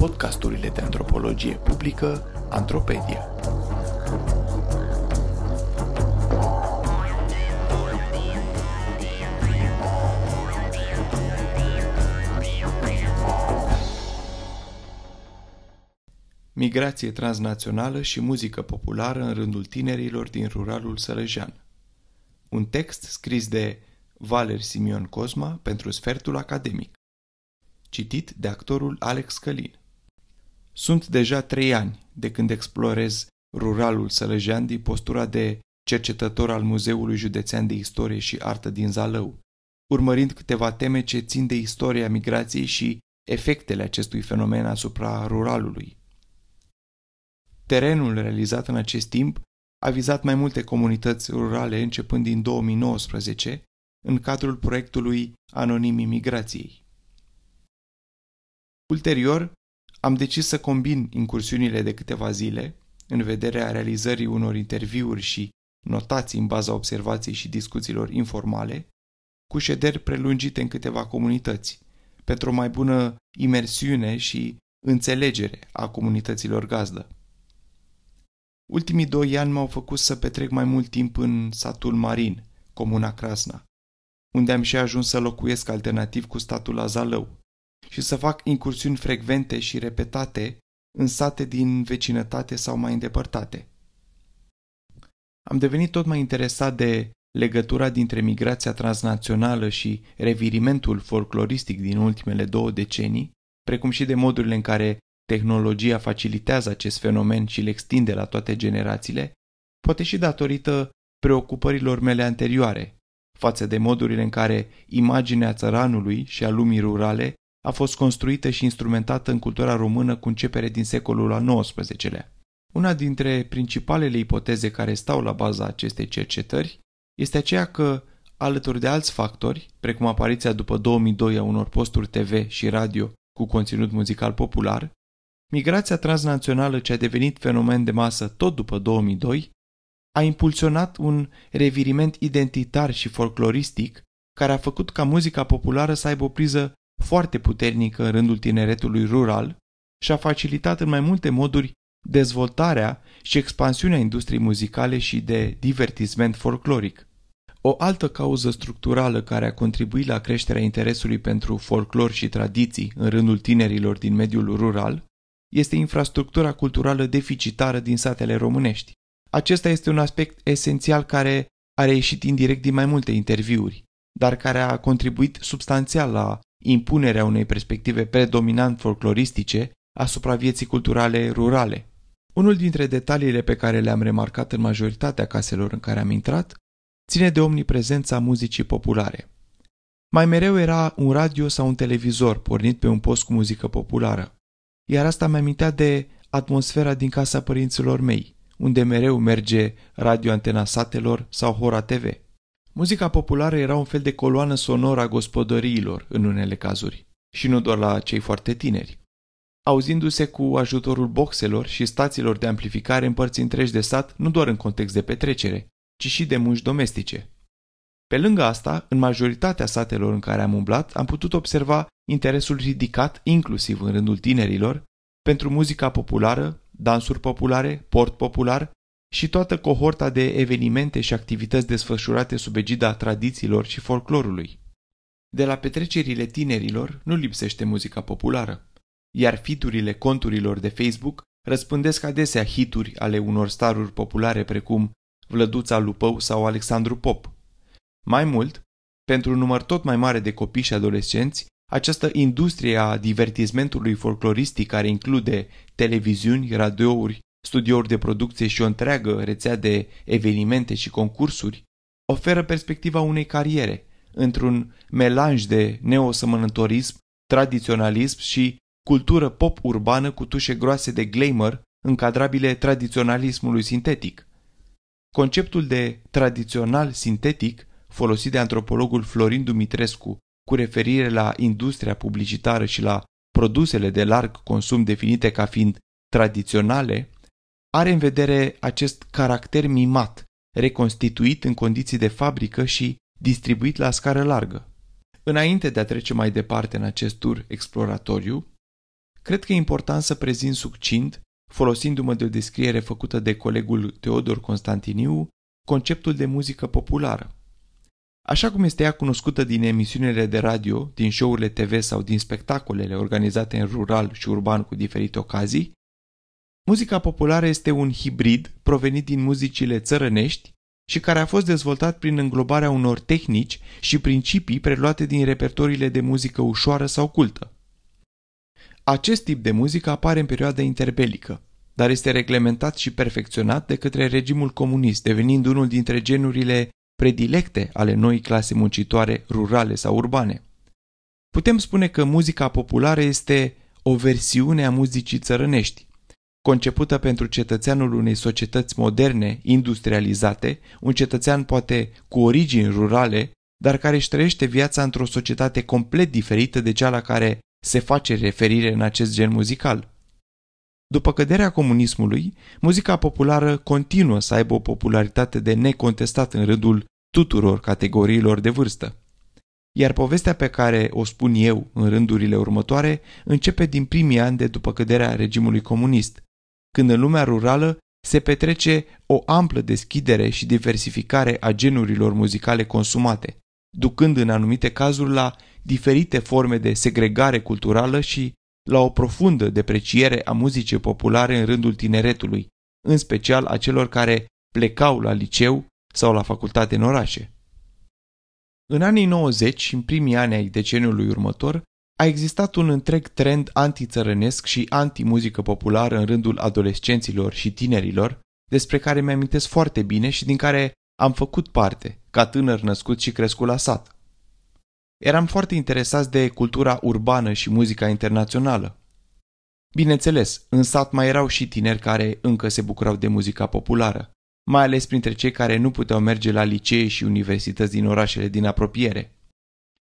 podcasturile de antropologie publică Antropedia. Migrație transnațională și muzică populară în rândul tinerilor din ruralul sălăjean. Un text scris de Valer Simion Cosma pentru Sfertul Academic. Citit de actorul Alex Călin. Sunt deja trei ani de când explorez ruralul sălăjean din postura de cercetător al Muzeului Județean de Istorie și Artă din Zalău, urmărind câteva teme ce țin de istoria migrației și efectele acestui fenomen asupra ruralului. Terenul realizat în acest timp a vizat mai multe comunități rurale începând din 2019 în cadrul proiectului Anonimii Migrației. Ulterior, am decis să combin incursiunile de câteva zile, în vederea realizării unor interviuri și notații în baza observației și discuțiilor informale, cu șederi prelungite în câteva comunități, pentru o mai bună imersiune și înțelegere a comunităților gazdă. Ultimii doi ani m-au făcut să petrec mai mult timp în satul Marin, comuna Crasna, unde am și ajuns să locuiesc alternativ cu statul Azalău și să fac incursiuni frecvente și repetate în sate din vecinătate sau mai îndepărtate. Am devenit tot mai interesat de legătura dintre migrația transnațională și revirimentul folcloristic din ultimele două decenii, precum și de modurile în care tehnologia facilitează acest fenomen și îl extinde la toate generațiile, poate și datorită preocupărilor mele anterioare, față de modurile în care imaginea țăranului și a lumii rurale a fost construită și instrumentată în cultura română cu începere din secolul al XIX-lea. Una dintre principalele ipoteze care stau la baza acestei cercetări este aceea că, alături de alți factori, precum apariția după 2002 a unor posturi TV și radio cu conținut muzical popular, migrația transnațională ce a devenit fenomen de masă tot după 2002 a impulsionat un reviriment identitar și folcloristic care a făcut ca muzica populară să aibă o priză foarte puternică în rândul tineretului rural și a facilitat în mai multe moduri dezvoltarea și expansiunea industriei muzicale și de divertisment folcloric. O altă cauză structurală care a contribuit la creșterea interesului pentru folclor și tradiții în rândul tinerilor din mediul rural este infrastructura culturală deficitară din satele românești. Acesta este un aspect esențial care a reieșit indirect din mai multe interviuri, dar care a contribuit substanțial la impunerea unei perspective predominant folcloristice asupra vieții culturale rurale. Unul dintre detaliile pe care le-am remarcat în majoritatea caselor în care am intrat ține de omniprezența muzicii populare. Mai mereu era un radio sau un televizor pornit pe un post cu muzică populară, iar asta mi-amintea de atmosfera din casa părinților mei, unde mereu merge radio antena satelor sau Hora TV. Muzica populară era un fel de coloană sonoră a gospodăriilor în unele cazuri, și nu doar la cei foarte tineri. Auzindu-se cu ajutorul boxelor și stațiilor de amplificare în părți întregi de sat, nu doar în context de petrecere, ci și de munci domestice. Pe lângă asta, în majoritatea satelor în care am umblat, am putut observa interesul ridicat, inclusiv în rândul tinerilor, pentru muzica populară, dansuri populare, port popular și toată cohorta de evenimente și activități desfășurate sub egida tradițiilor și folclorului. De la petrecerile tinerilor nu lipsește muzica populară, iar fiturile conturilor de Facebook răspândesc adesea hituri ale unor staruri populare precum Vlăduța Lupău sau Alexandru Pop. Mai mult, pentru un număr tot mai mare de copii și adolescenți, această industrie a divertismentului folcloristic care include televiziuni, radiouri, studiouri de producție și o întreagă rețea de evenimente și concursuri, oferă perspectiva unei cariere într-un melanj de neosămănătorism, tradiționalism și cultură pop urbană cu tușe groase de glamour încadrabile tradiționalismului sintetic. Conceptul de tradițional sintetic, folosit de antropologul Florin Dumitrescu cu referire la industria publicitară și la produsele de larg consum definite ca fiind tradiționale, are în vedere acest caracter mimat, reconstituit în condiții de fabrică și distribuit la scară largă. Înainte de a trece mai departe în acest tur exploratoriu, cred că e important să prezint succint, folosindu-mă de o descriere făcută de colegul Teodor Constantiniu, conceptul de muzică populară. Așa cum este ea cunoscută din emisiunile de radio, din show-urile TV sau din spectacolele organizate în rural și urban cu diferite ocazii, muzica populară este un hibrid provenit din muzicile țărănești și care a fost dezvoltat prin înglobarea unor tehnici și principii preluate din repertoriile de muzică ușoară sau cultă. Acest tip de muzică apare în perioada interbelică, dar este reglementat și perfecționat de către regimul comunist, devenind unul dintre genurile predilecte ale noii clase muncitoare rurale sau urbane. Putem spune că muzica populară este o versiune a muzicii țărănești, concepută pentru cetățeanul unei societăți moderne, industrializate, un cetățean poate cu origini rurale, dar care își trăiește viața într-o societate complet diferită de cea la care se face referire în acest gen muzical. După căderea comunismului, muzica populară continuă să aibă o popularitate de necontestat în rândul tuturor categoriilor de vârstă. Iar povestea pe care o spun eu în rândurile următoare începe din primii ani de după căderea regimului comunist, când în lumea rurală se petrece o amplă deschidere și diversificare a genurilor muzicale consumate, ducând în anumite cazuri la diferite forme de segregare culturală și la o profundă depreciere a muzicii populare în rândul tineretului, în special a celor care plecau la liceu sau la facultate în orașe. În anii 90 și în primii ani ai deceniului următor, a existat un întreg trend antițărănesc și anti-muzică populară în rândul adolescenților și tinerilor, despre care mi-amintesc foarte bine și din care am făcut parte, ca tânăr născut și crescut la sat. Eram foarte interesați de cultura urbană și muzica internațională. Bineînțeles, în sat mai erau și tineri care încă se bucurau de muzica populară, mai ales printre cei care nu puteau merge la licee și universități din orașele din apropiere.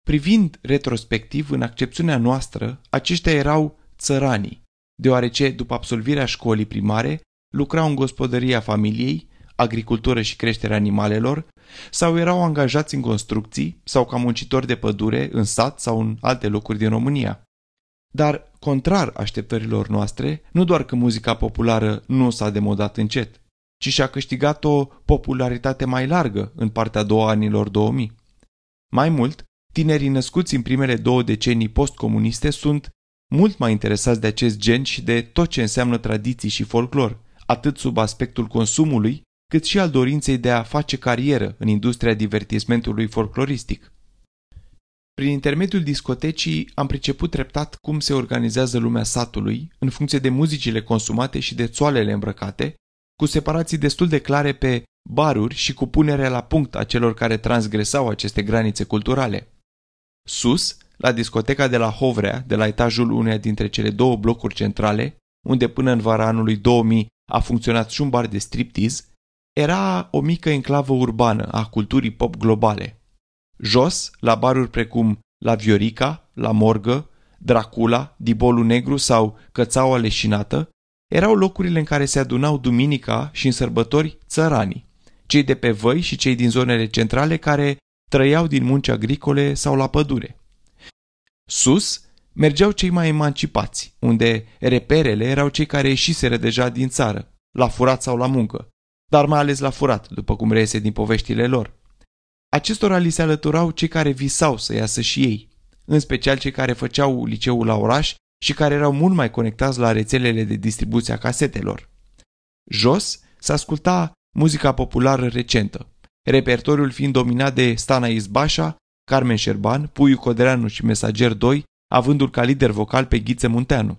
Privind retrospectiv în accepțiunea noastră, aceștia erau țăranii, deoarece după absolvirea școlii primare lucrau în gospodăria familiei, agricultură și creșterea animalelor, sau erau angajați în construcții sau ca muncitori de pădure în sat sau în alte locuri din România. Dar, contrar așteptărilor noastre, nu doar că muzica populară nu s-a demodat încet, ci și-a câștigat o popularitate mai largă în partea a doua anilor 2000. Mai mult, tinerii născuți în primele două decenii postcomuniste sunt mult mai interesați de acest gen și de tot ce înseamnă tradiții și folclor, atât sub aspectul consumului, cât și al dorinței de a face carieră în industria divertismentului folcloristic. Prin intermediul discotecii am priceput treptat cum se organizează lumea satului în funcție de muzicile consumate și de țoalele îmbrăcate, cu separații destul de clare pe baruri și cu punerea la punct a celor care transgresau aceste granițe culturale. Sus, la discoteca de la Hovrea, de la etajul uneia dintre cele două blocuri centrale, unde până în vara anului 2000 a funcționat și un bar de striptease, era o mică enclavă urbană a culturii pop globale. Jos, la baruri precum La Viorica, La Morgă, Dracula, Dibolul Negru sau Cățaua Leșinată, erau locurile în care se adunau duminica și în sărbători țăranii, cei de pe văi și cei din zonele centrale care trăiau din munci agricole sau la pădure. Sus mergeau cei mai emancipați, unde reperele erau cei care ieșiseră deja din țară, la furat sau la muncă, dar mai ales la furat, după cum reiese din poveștile lor. Acestora li se alăturau cei care visau să iasă și ei, în special cei care făceau liceul la oraș și care erau mult mai conectați la rețelele de distribuție a casetelor. Jos se asculta muzica populară recentă, repertoriul fiind dominat de Stana Izbașa, Carmen Șerban, Puiu Codreanu și Mesager 2, avându-l ca lider vocal pe Ghiță Munteanu.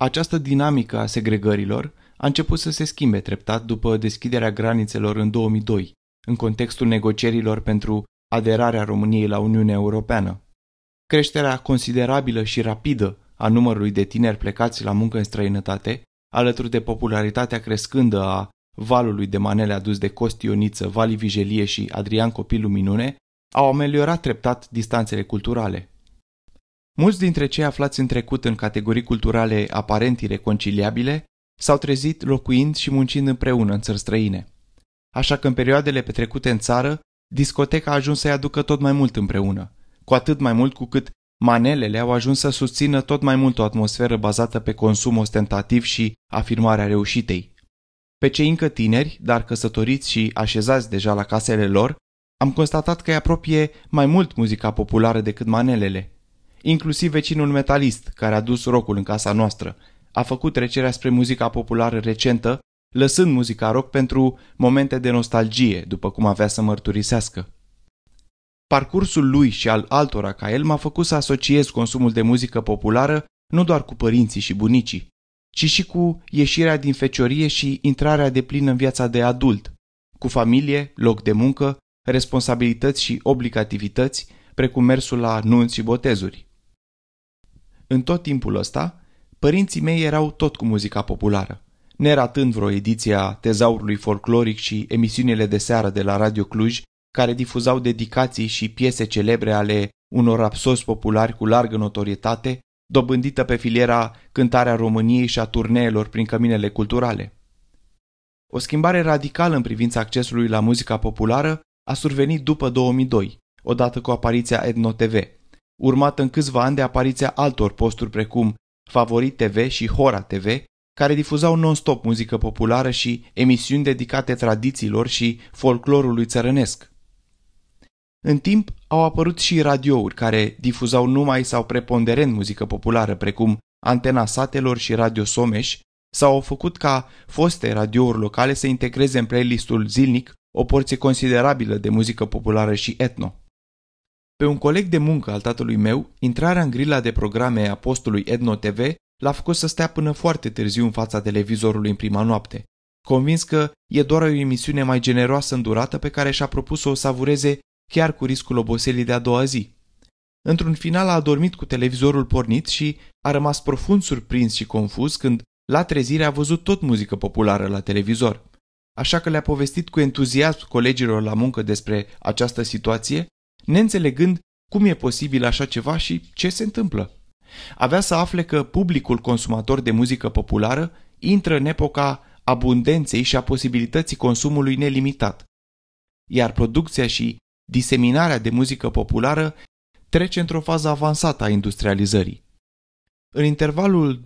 Această dinamică a segregărilor a început să se schimbe treptat după deschiderea granițelor în 2002, în contextul negocierilor pentru aderarea României la Uniunea Europeană. Creșterea considerabilă și rapidă a numărului de tineri plecați la muncă în străinătate, alături de popularitatea crescândă a valului de manele adus de Costi Ioniță, Vali Vigelie și Adrian Copilu Minune, au ameliorat treptat distanțele culturale. Mulți dintre cei aflați în trecut în categorii culturale aparent ireconciliabile s-au trezit locuind și muncind împreună în țări străine. Așa că în perioadele petrecute în țară, discoteca a ajuns să-i aducă tot mai mult împreună, cu atât mai mult cu cât manelele au ajuns să susțină tot mai mult o atmosferă bazată pe consum ostentativ și afirmarea reușitei. Pe cei încă tineri, dar căsătoriți și așezați deja la casele lor, am constatat că îi apropie mai mult muzica populară decât manelele. Inclusiv vecinul metalist, care a dus rocul în casa noastră, a făcut trecerea spre muzica populară recentă, lăsând muzica rock pentru momente de nostalgie, după cum avea să mărturisească. Parcursul lui și al altora ca el m-a făcut să asociez consumul de muzică populară nu doar cu părinții și bunicii, ci și cu ieșirea din feciorie și intrarea de plin în viața de adult, cu familie, loc de muncă, responsabilități și obligativități, precum mersul la nunți și botezuri. În tot timpul ăsta, părinții mei erau tot cu muzica populară, neratând vreo ediție a tezaurului folcloric și emisiunile de seară de la Radio Cluj, care difuzau dedicații și piese celebre ale unor rapsozi populari cu largă notorietate, dobândită pe filiera cântarea României și a turneelor prin căminele culturale. O schimbare radicală în privința accesului la muzica populară a survenit după 2002, odată cu apariția Etno TV, urmat în câțiva ani de apariția altor posturi precum Favorit TV și Hora TV, care difuzau non-stop muzică populară și emisiuni dedicate tradițiilor și folclorului țărănesc. În timp au apărut și radiouri care difuzau numai sau preponderent muzică populară, precum Antena Satelor și Radio Someș, sau au făcut ca foste radiouri locale să integreze în playlistul zilnic o porție considerabilă de muzică populară și etno. Pe un coleg de muncă al tatălui meu, intrarea în grila de programe a postului Etno TV l-a făcut să stea până foarte târziu în fața televizorului în prima noapte, convins că e doar o emisiune mai generoasă în durată pe care și-a propus să o savureze chiar cu riscul oboselii de a doua zi. Într-un final a adormit cu televizorul pornit și a rămas profund surprins și confuz când, la trezire, a văzut tot muzică populară la televizor. Așa că le-a povestit cu entuziasm colegilor la muncă despre această situație, neînțelegând cum e posibil așa ceva și ce se întâmplă. Avea să afle că publicul consumator de muzică populară intră în epoca abundenței și a posibilității consumului nelimitat. Iar producția și diseminarea de muzică populară trece într-o fază avansată a industrializării. În intervalul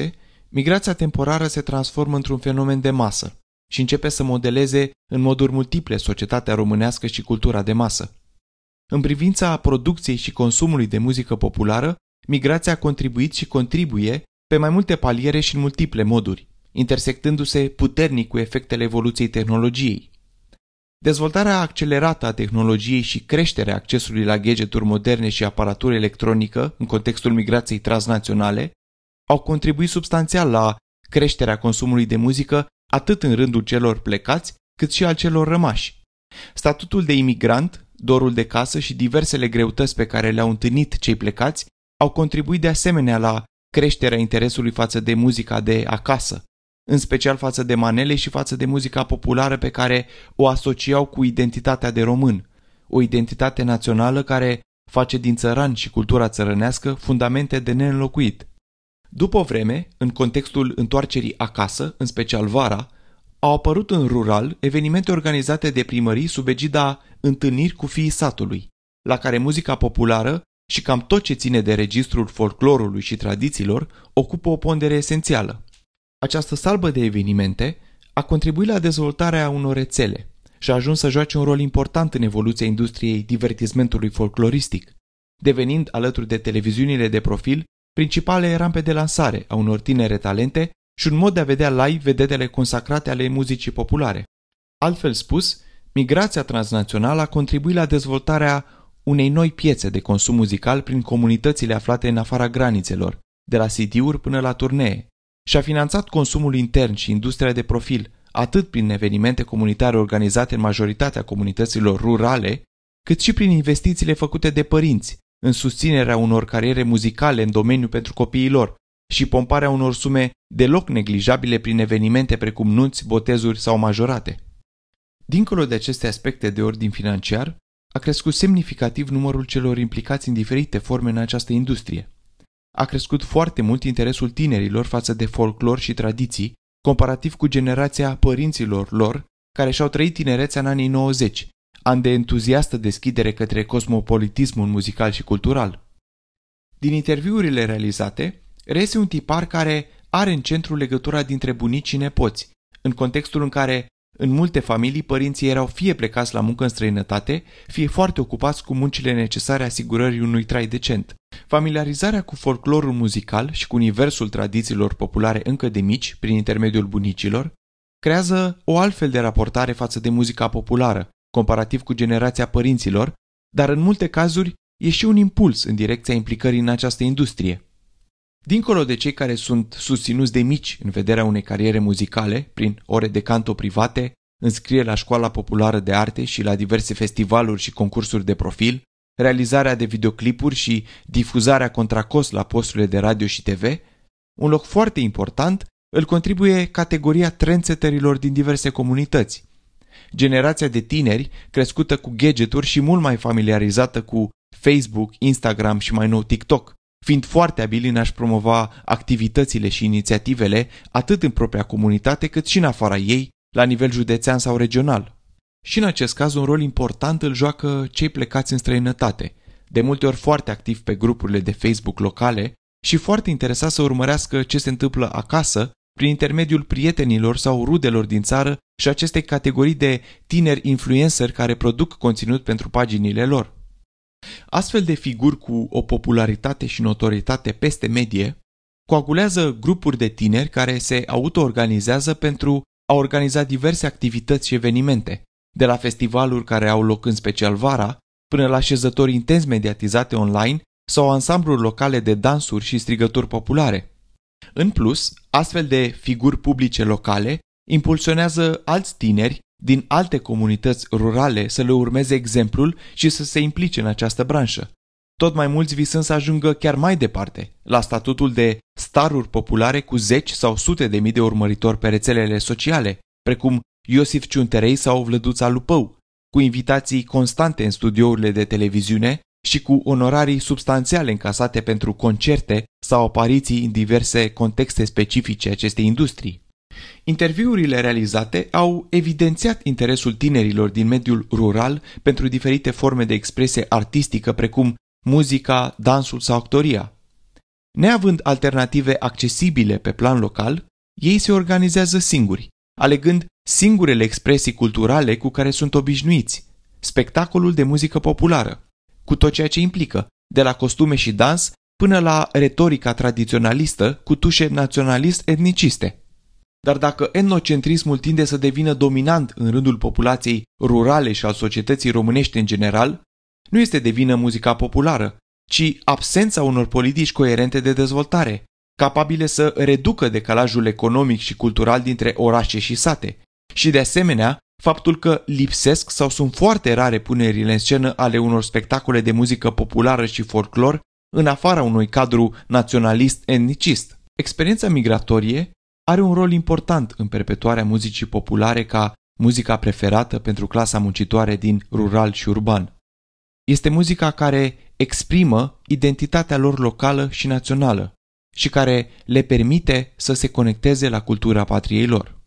2002-2006, migrația temporară se transformă într-un fenomen de masă și începe să modeleze în moduri multiple societatea românească și cultura de masă. În privința producției și consumului de muzică populară, migrația a contribuit și contribuie pe mai multe paliere și în multiple moduri, intersectându-se puternic cu efectele evoluției tehnologiei. Dezvoltarea accelerată a tehnologiei și creșterea accesului la gadgeturi moderne și aparatură electronică în contextul migrației transnaționale au contribuit substanțial la creșterea consumului de muzică atât în rândul celor plecați, cât și al celor rămași. Statutul de imigrant, dorul de casă și diversele greutăți pe care le-au întâlnit cei plecați au contribuit de asemenea la creșterea interesului față de muzica de acasă, în special față de manele și față de muzica populară pe care o asociau cu identitatea de român, o identitate națională care face din țăran și cultura țărănească fundamente de neînlocuit. După o vreme, în contextul întoarcerii acasă, în special vara, au apărut în rural evenimente organizate de primării sub egida întâlniri cu fiii satului, la care muzica populară și cam tot ce ține de registrul folclorului și tradițiilor ocupă o pondere esențială. Această salbă de evenimente a contribuit la dezvoltarea unor rețele și a ajuns să joace un rol important în evoluția industriei divertismentului folcloristic, devenind alături de televiziunile de profil principale rampe de lansare a unor tinere talente și un mod de a vedea live vedetele consacrate ale muzicii populare. Altfel spus, migrația transnațională a contribuit la dezvoltarea unei noi piețe de consum muzical prin comunitățile aflate în afara granițelor, de la CD-uri până la turnee, și a finanțat consumul intern și industria de profil, atât prin evenimente comunitare organizate în majoritatea comunităților rurale, cât și prin investițiile făcute de părinți în susținerea unor cariere muzicale în domeniu pentru copiii lor și pomparea unor sume deloc neglijabile prin evenimente precum nunți, botezuri sau majorate. Dincolo de aceste aspecte de ordin financiar, a crescut semnificativ numărul celor implicați în diferite forme în această industrie. A crescut foarte mult interesul tinerilor față de folclor și tradiții, comparativ cu generația părinților lor, care și-au trăit tinerețea în anii 90, an de entuziastă deschidere către cosmopolitismul muzical și cultural. Din interviurile realizate, reiese un tipar care are în centru legătura dintre bunici și nepoți, în contextul în care în multe familii, părinții erau fie plecați la muncă în străinătate, fie foarte ocupați cu muncile necesare asigurării unui trai decent. Familiarizarea cu folclorul muzical și cu universul tradițiilor populare încă de mici, prin intermediul bunicilor, creează o altfel de raportare față de muzica populară, comparativ cu generația părinților, dar în multe cazuri e și un impuls în direcția implicării în această industrie. Dincolo de cei care sunt susținuți de mici în vederea unei cariere muzicale, prin ore de canto private, înscriere la școala populară de arte și la diverse festivaluri și concursuri de profil, realizarea de videoclipuri și difuzarea contra cost la posturile de radio și TV, un loc foarte important îl contribuie categoria trendsetterilor din diverse comunități. Generația de tineri, crescută cu gadgeturi și mult mai familiarizată cu Facebook, Instagram și mai nou TikTok, fiind foarte abili în a-și promova activitățile și inițiativele atât în propria comunitate cât și în afara ei, la nivel județean sau regional. Și în acest caz un rol important îl joacă cei plecați în străinătate, de multe ori foarte activ pe grupurile de Facebook locale și foarte interesat să urmărească ce se întâmplă acasă prin intermediul prietenilor sau rudelor din țară și acestei categorii de tineri influenceri care produc conținut pentru paginile lor. Astfel de figuri cu o popularitate și notorietate peste medie coagulează grupuri de tineri care se autoorganizează pentru a organiza diverse activități și evenimente, de la festivaluri care au loc în special vara, până la șezători intens mediatizate online sau ansambluri locale de dansuri și strigături populare. În plus, astfel de figuri publice locale impulsionează alți tineri din alte comunități rurale să le urmeze exemplul și să se implice în această branșă. Tot mai mulți visând să ajungă chiar mai departe, la statutul de staruri populare cu zeci sau sute de mii de urmăritori pe rețelele sociale, precum Iosif Ciunterei sau Vlăduța Lupău, cu invitații constante în studiourile de televiziune și cu onorarii substanțiale încasate pentru concerte sau apariții în diverse contexte specifice acestei industrii. Interviurile realizate au evidențiat interesul tinerilor din mediul rural pentru diferite forme de expresie artistică precum muzica, dansul sau actoria. Neavând alternative accesibile pe plan local, ei se organizează singuri, alegând singurele expresii culturale cu care sunt obișnuiți, spectacolul de muzică populară, cu tot ceea ce implică, de la costume și dans până la retorica tradiționalistă cu tușe naționalist-etniciste. Dar dacă etnocentrismul tinde să devină dominant în rândul populației rurale și al societății românești în general, nu este de vină muzica populară, ci absența unor politici coerente de dezvoltare, capabile să reducă decalajul economic și cultural dintre orașe și sate, și de asemenea faptul că lipsesc sau sunt foarte rare punerile în scenă ale unor spectacole de muzică populară și folclor în afara unui cadru naționalist-etnicist. Experiența migratorie are un rol important în perpetuarea muzicii populare ca muzica preferată pentru clasa muncitoare din rural și urban. Este muzica care exprimă identitatea lor locală și națională și care le permite să se conecteze la cultura patriei lor.